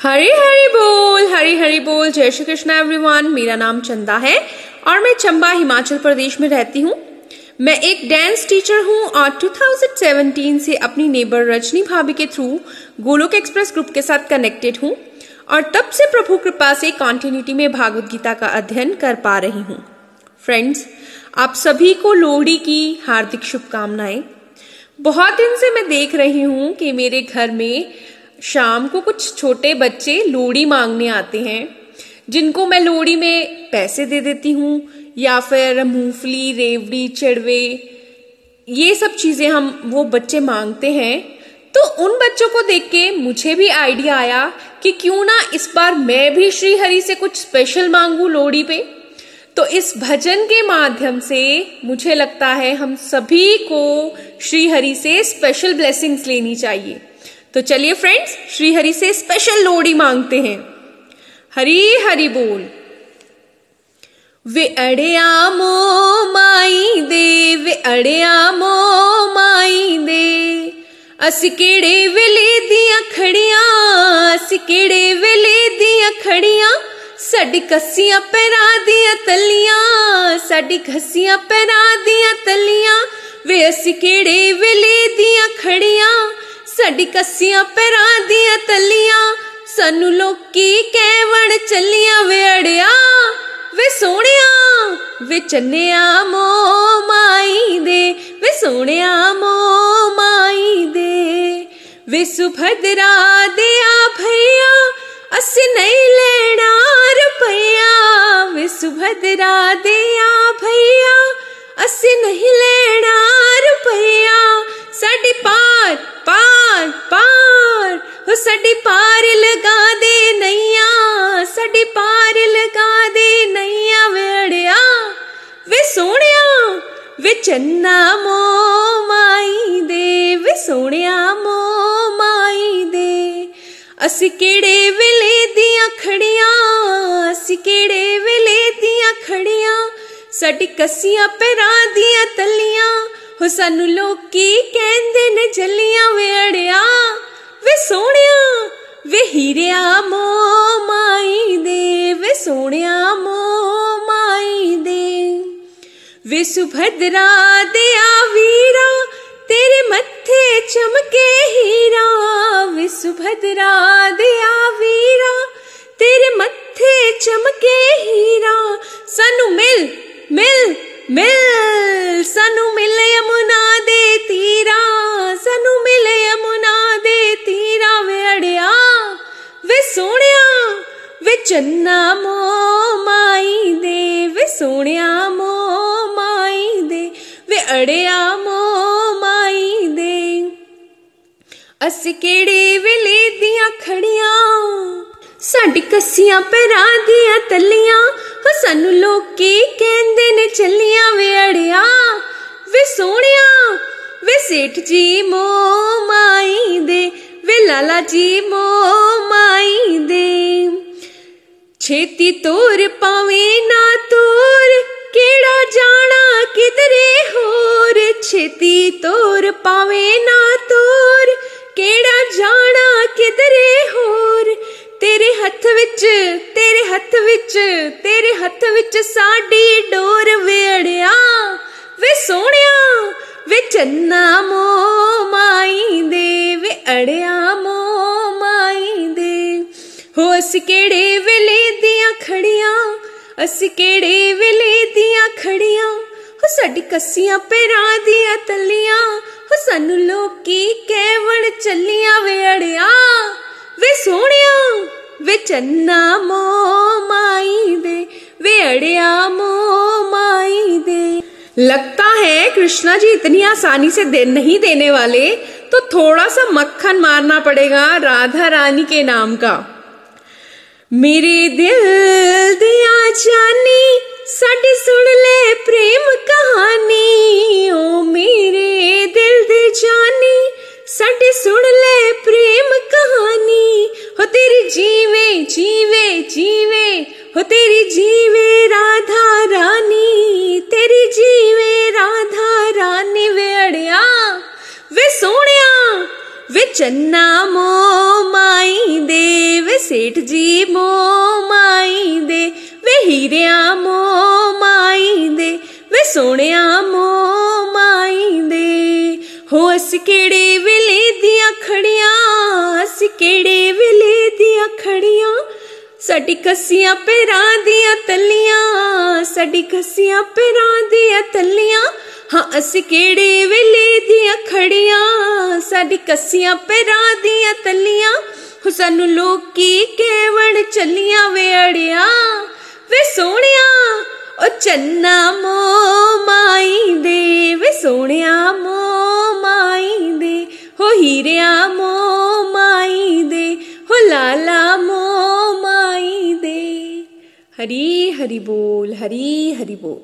हरी हरी बोल, हरी हरी बोल। जय श्री कृष्ण एवरीवन मेरा नाम चंदा है और मैं चंबा, हिमाचल प्रदेश में रहती हूँ। मैं एक डांस टीचर हूँ और 2017 से अपनी नेबर रजनी भाभी के थ्रू गोलोक एक्सप्रेस ग्रुप के साथ कनेक्टेड हूँ और तब से प्रभु कृपा से कॉन्टिन्यूटी में भागवत गीता का अध्ययन कर पा रही हूँ। फ्रेंड्स आप सभी को लोहड़ी की हार्दिक शुभकामनाएँ। बहुत दिन से मैं देख रही हूँ कि मेरे घर में शाम को कुछ छोटे बच्चे लोहड़ी मांगने आते हैं, जिनको मैं लोहड़ी में पैसे दे देती हूँ, या फिर मूंगफली, रेवड़ी चिड़वे ये सब चीज़ें हम वो बच्चे मांगते हैं। तो उन बच्चों को देख के मुझे भी आइडिया आया कि क्यों ना इस बार मैं भी श्री हरि से कुछ स्पेशल मांगू लोहड़ी पे। तो इस भजन के माध्यम से मुझे लगता है हम सभी को श्री हरि से स्पेशल ब्लेसिंग्स लेनी चाहिए। तो चलिए फ्रेंड्स श्री हरि से स्पेशल लोहड़ी मांगते हैं हरी हरि बोल वे अड़िया मो माई दे वे अड़िया मो माई दे ਅਸੀਂ ਕਿਹੜੇ ਵੇਲੇ ਦੀਆਂ ਖੜੀਆਂ ਅਸੀਂ ਕਿਹੜੇ ਵੇਲੇ ਦੀਆਂ ਖੜੀਆਂ ਸਾਡੀ ਕੱਸੀਆਂ ਪੈਰਾਂ ਦੀਆਂ ਤਲੀਆਂ ਸਾਡੀ ਘਸੀਆਂ ਪੈਰਾਂ ਦੀਆਂ ਤਲੀਆਂ ਵੇ ਅਸੀਂ ਕਿਹੜੇ ਵੇਲੇ ਦੀਆਂ ਖੜੀਆਂ ਸਾਡੀ ਕੱਸੀਆਂ ਪੈਰਾਂ ਦੀਆਂ ਤਲੀਆਂ ਸਾਨੂੰ ਲੋਕੀ ਕਹਿਵਣ ਚੱਲੀਆਂ ਵੇ ਅੜਿਆ ਵੇ ਸੋਹਣਿਆ ਵੇ ਚੰਨਿਆ ਮੋ ਮਾਈ ਦੇ ਵੇ ਸੋਹਣਿਆ ਮੋ ਮਾਈ ਦੇ ਵੇ ਸੁਭਦਰਾ ਦੇ ਆ ਭਈਆ ਅਸੀਂ ਨਹੀਂ ਲੈਣਾ ਰੁਪਈਆ ਵੇ ਸੁਭਦਰਾ ਦੇ ਆ ਭਈਆ ਵੇ ਸੋਹਣਿਆ ਮੋ ਮਾਈ ਦੇ ਅਸੀਂ ਕਿਹੜੇ ਵੇਲੇ ਦੀਆਂ ਖੜੀਆਂ ਅਸੀਂ ਕਿਹੜੇ ਵੇਲੇ ਦੀਆਂ ਖੜੀਆਂ ਸਾਡੀ ਕੱਸੀਆਂ ਪੈਰਾਂ ਦੀਆਂ ਤਲੀਆਂ ਹੋ ਸਾਨੂੰ ਲੋਕੀ ਕਹਿੰਦੇ ਨੇ ਜੱਲੀਆਂ ਵੇੜਿਆ ਵੇ ਸੋਹਣਿਆ ਵੇ ਹੀਰਿਆ ਮੋ ਮਾਈ ਦੇ ਵੇ ਸੋਹਣਿਆ ਮੋ ਮਾਈ ਦੇ ਵੇ ਸੁਭਦਰਾ ਦੇ ਆ ਵੀਰਾ ਤੇਰੇ चमके हीरा, विसुभद्रा दया वीरा, तेरे मथे चमके हीरा, सनु मिल मिल मिल, सनु मिल यमुना दे तीरा, सनु मिल यमुना दे तीरा, वे अड़िया, वे सोनिया वे चन्ना मो माई दे, वे सोनिया मो माई दे, वे अड़िया ਅਸੀਂ ਕਿਹੜੇ ਵੇਲੇ ਦੀਆਂ ਖੜੀਆਂ? ਸਾਡੀ ਕੱਸੀਆਂ ਪੈਰਾਂ ਦੀਆਂ ਤਲੀਆਂ ਹੋ ਸਾਨੂੰ ਲੋਕੀ ਕਹਿੰਦੇ ਨੇ ਚੱਲੀਆਂ ਵੇ ਅੜਿਆ। ਵੇ ਸੋਹਣਿਆ, ਵੇ ਸੇਠ ਜੀ ਮੋ ਮਾਈ ਦੇ ਵੇ ਲਾਲਾ ਜੀ ਮੋ ਮਾਈ ਦੇ ਛੇਤੀ ਤੋਰ ਪਾਵੇਂ ਨਾ ਤੋਰ, ਕਿਹੜਾ ਜਾਣਾ ਕਿਧਰੇ ਹੋਰ? ਛੇਤੀ ਤੋਰ ਪਾਵੇਂ ਨਾ ਤੋਰ। ਕਿਹੜਾ ਜਾਣਾ ਕਿਧਰੇ ਹੋਰ? ਤੇਰੇ ਹੱਥ ਵਿੱਚ, ਤੇਰੇ ਹੱਥ ਵਿੱਚ, ਤੇਰੇ ਹੱਥ ਵਿੱਚ ਸਾਡੀ ਡੋਰ ਵੇੜਿਆ। ਵੇ ਸੋਹਣਿਆ, ਵੇ ਚੰਨਾ ਮੋ ਮਾਈ ਦੇ, ਵੇ ਅੜਿਆ ਮੋ ਮਾਈ ਦੇ। ਹੋ ਅਸੀਂ ਕਿਹੜੇ ਵੇਲੇ ਦੀਆਂ ਖੜੀਆਂ, ਅਸੀਂ ਕਿਹੜੇ ਵੇਲੇ ਦੀਆਂ ਖੜੀਆਂ? ਹੋ ਸਾਡੀ ਕੱਸੀਆਂ ਪੈਰਾਂ ਦੀਆਂ ਤਲੀਆਂ ਹੋ ਸਾਨੂੰ ਲੋਕੀ ਕਹਿਵਣ ਚੱਲੀਆਂ ਵੇ ਅੜਿਆ ਵੇ ਸੋਹਣਿਆ ਵੇ ਚੰਨਾ ਮੋ ਮਾਈ ਦੇ ਵੇ ਅੜਿਆ ਮੋ लगता है कृष्णा जी इतनी आसानी से दे नहीं देने वाले तो थोड़ा सा मक्खन मारना पड़ेगा राधा रानी के नाम का मेरे दिल दिया जानी साडी सुन ले प्रेम कहानी, ओ मेरे दिल दे जानी। साडी सुन ले प्रेम कहानी, हो तेरी जीवे जीवे जीवे। हो तेरी जीवे राधा रानी, तेरी जीवे राधा रानी वे अड़िया, वे सोनिया, वे चन्ना मो माई दे, वे सेठ जी मो माई दे, वे हीरिया मो ਸੋਹਣਿਆ ਮੋ ਮਾਈ ਦੇ। ਹੋ ਅਸ ਕਿਹੜੇ ਵੇਲੇ ਦੀਆਂ ਖੜੀਆਂ ਅਸ ਕਿਹੜੇ ਵੇਲੇ ਦੀਆਂ ਖੜੀਆਂ ਸਾਡੀ ਕੱਸੀਆਂ ਪੈਰਾਂ ਦੀਆਂ ਤੱਲੀਆਂ, ਸਾਡੀ ਕੱਸੀਆਂ ਪੈਰਾਂ ਦੀਆਂ ਤੱਲੀਆਂ। ਹਾਂ ਅਸੀਂ ਕਿਹੜੇ ਵੇਲੇ ਦੀਆਂ ਖੜੀਆਂ ਸਾਡੀ ਕੱਸੀਆਂ ਪੈਰਾਂ ਦੀਆਂ ਤੱਲੀਆਂ? ਹੋ ਸਾਨੂੰ ਲੋਕੀ ਕਹਿਵਣ ਚੱਲੀਆਂ ਵੇ ਅੜਿਆ। ਵੇ ਸੋਹਣਿਆ ਉਹ ਚੰਨਾ ਮੋ ਮਾਈ ਦੇ ਵੇ ਸੋਹਣਿਆ ਮੋ ਮਾਈ ਦੇ ਹੋ ਹੀਰਿਆ ਮੋ ਮਾਈ ਦੇ हो लाला मो माई दे हरी हरि बोल हरी हरि बोल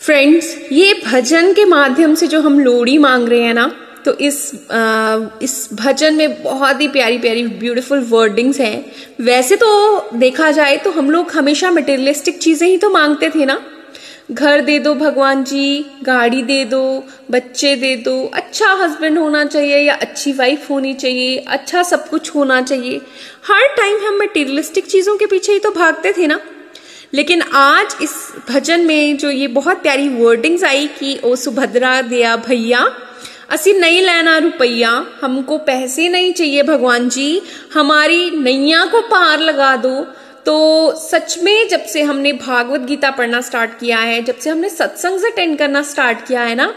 फ्रेंड्स ये भजन के माध्यम से जो हम लोड़ी मांग रहे हैं ना तो इस आ, इस भजन में बहुत ही प्यारी प्यारी ब्यूटीफुल वर्डिंग्स हैं। वैसे तो देखा जाए तो हम लोग हमेशा मटेरियलिस्टिक चीज़ें ही तो मांगते थे ना। घर दे दो भगवान जी गाड़ी दे दो बच्चे दे दो अच्छा हस्बैंड होना चाहिए या अच्छी वाइफ होनी चाहिए अच्छा सब कुछ होना चाहिए। हर टाइम हम मटेरियलिस्टिक चीज़ों के पीछे ही तो भागते थे ना। लेकिन आज इस भजन में जो ये बहुत प्यारी वर्डिंग्स आई कि ओ सुभद्रा दिया भैया असी नहीं लेना रुपया, हमको पैसे नहीं चाहिए भगवान जी, हमारी नैया को पार लगा दो। तो सच में जब से हमने भागवत गीता पढ़ना स्टार्ट किया है, जब से हमने सत्संग अटेंड करना स्टार्ट किया है ना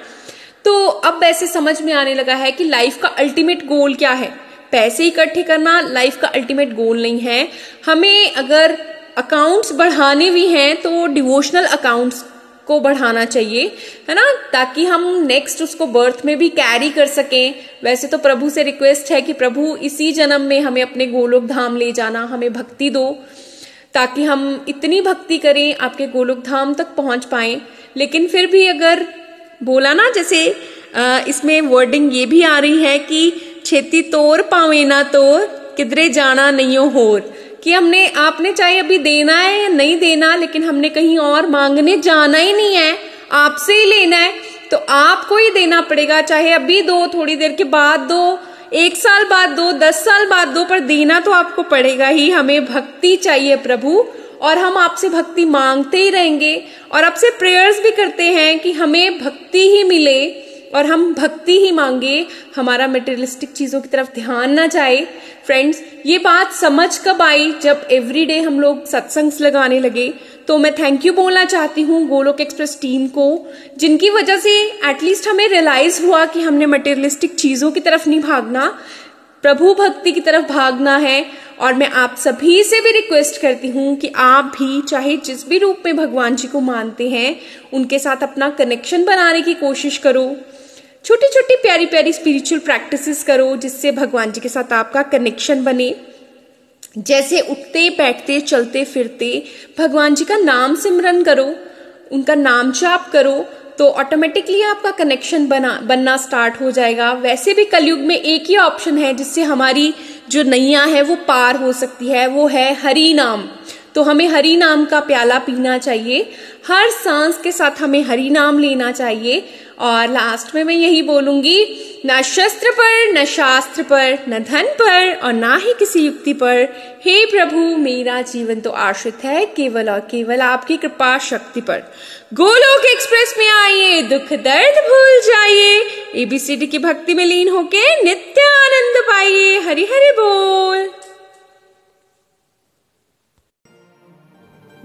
तो अब ऐसे समझ में आने लगा है कि लाइफ का अल्टीमेट गोल क्या है। पैसे इकट्ठे करना लाइफ का अल्टीमेट गोल नहीं है। हमें अगर अकाउंट्स बढ़ाने भी हैं तो डिवोशनल अकाउंट्स को बढ़ाना चाहिए, है ना? ताकि हम नेक्स्ट उसको बर्थ में भी कैरी कर सकें। वैसे तो प्रभु से रिक्वेस्ट है कि प्रभु, इसी जन्म में हमें अपने गोलोक धाम ले जाना, हमें भक्ति दो। ताकि हम इतनी भक्ति करें, आपके गोलोक धाम तक पहुँच पाए। लेकिन फिर भी अगर बोला ना, जैसे इसमें वर्डिंग ये भी आ रही है कि, छेती तोर पावे ना तोर, किधरे जाना नहीं होर। कि हमने, आपने चाहे अभी देना है या नहीं देना, लेकिन हमने कहीं और मांगने जाना ही नहीं है। आपसे ही लेना है। तो आपको ही देना पड़ेगा। चाहे अभी दो, थोड़ी देर के बाद दो, एक साल बाद दो, दस साल बाद दो, पर देना तो आपको पड़ेगा ही। हमें भक्ति चाहिए प्रभु, और हम आपसे भक्ति मांगते ही रहेंगे। और आपसे प्रेयर्स भी करते हैं कि हमें भक्ति ही मिले। और हम भक्ति ही मांगे हमारा मटेरियलिस्टिक चीज़ों की तरफ़ ध्यान ना जाए। फ्रेंड्स ये बात समझ कब आई जब एवरी डे हम लोग सत्संग्स लगाने लगे? तो मैं थैंक यू बोलना चाहती हूँ गोलोक एक्सप्रेस टीम को, जिनकी वजह से एटलीस्ट हमें रियलाइज़ हुआ कि हमने मटेरियलिस्टिक चीज़ों की तरफ़ नहीं भागना। प्रभु भक्ति की तरफ़ भागना है और मैं आप सभी से भी रिक्वेस्ट करती हूँ कि आप भी, चाहे जिस भी रूप में भगवान जी को मानते हैं, उनके साथ अपना कनेक्शन बनाने की कोशिश करो। छोटी छोटी प्यारी प्यारी स्पिरिचुअल प्रैक्टिसेस करो जिससे भगवान जी के साथ आपका कनेक्शन बने। जैसे उठते, बैठते, चलते, फिरते, भगवान जी का नाम सिमरन करो, उनका नाम जाप करो तो ऑटोमेटिकली आपका कनेक्शन बना, बनना स्टार्ट हो जाएगा। वैसे भी कलयुग में एक ही ऑप्शन है जिससे हमारी जो नैया है वो पार हो सकती है, वो है हरी नाम। तो हमें हरि नाम का प्याला पीना चाहिए। हर सांस के साथ हमें हरि नाम लेना चाहिए। और लास्ट में मैं यही बोलूँगी, न शस्त्र पर, न शास्त्र पर, न धन पर और ना ही किसी युक्ति पर। हे प्रभु, मेरा जीवन तो आश्रित है केवल और केवल आपकी कृपा शक्ति पर। गोलोक एक्सप्रेस में आइए, दुख दर्द भूल जाइए। एबीसीडी की भक्ति में लीन होके नित्य आनंद पाइए। हरि हरि बोल।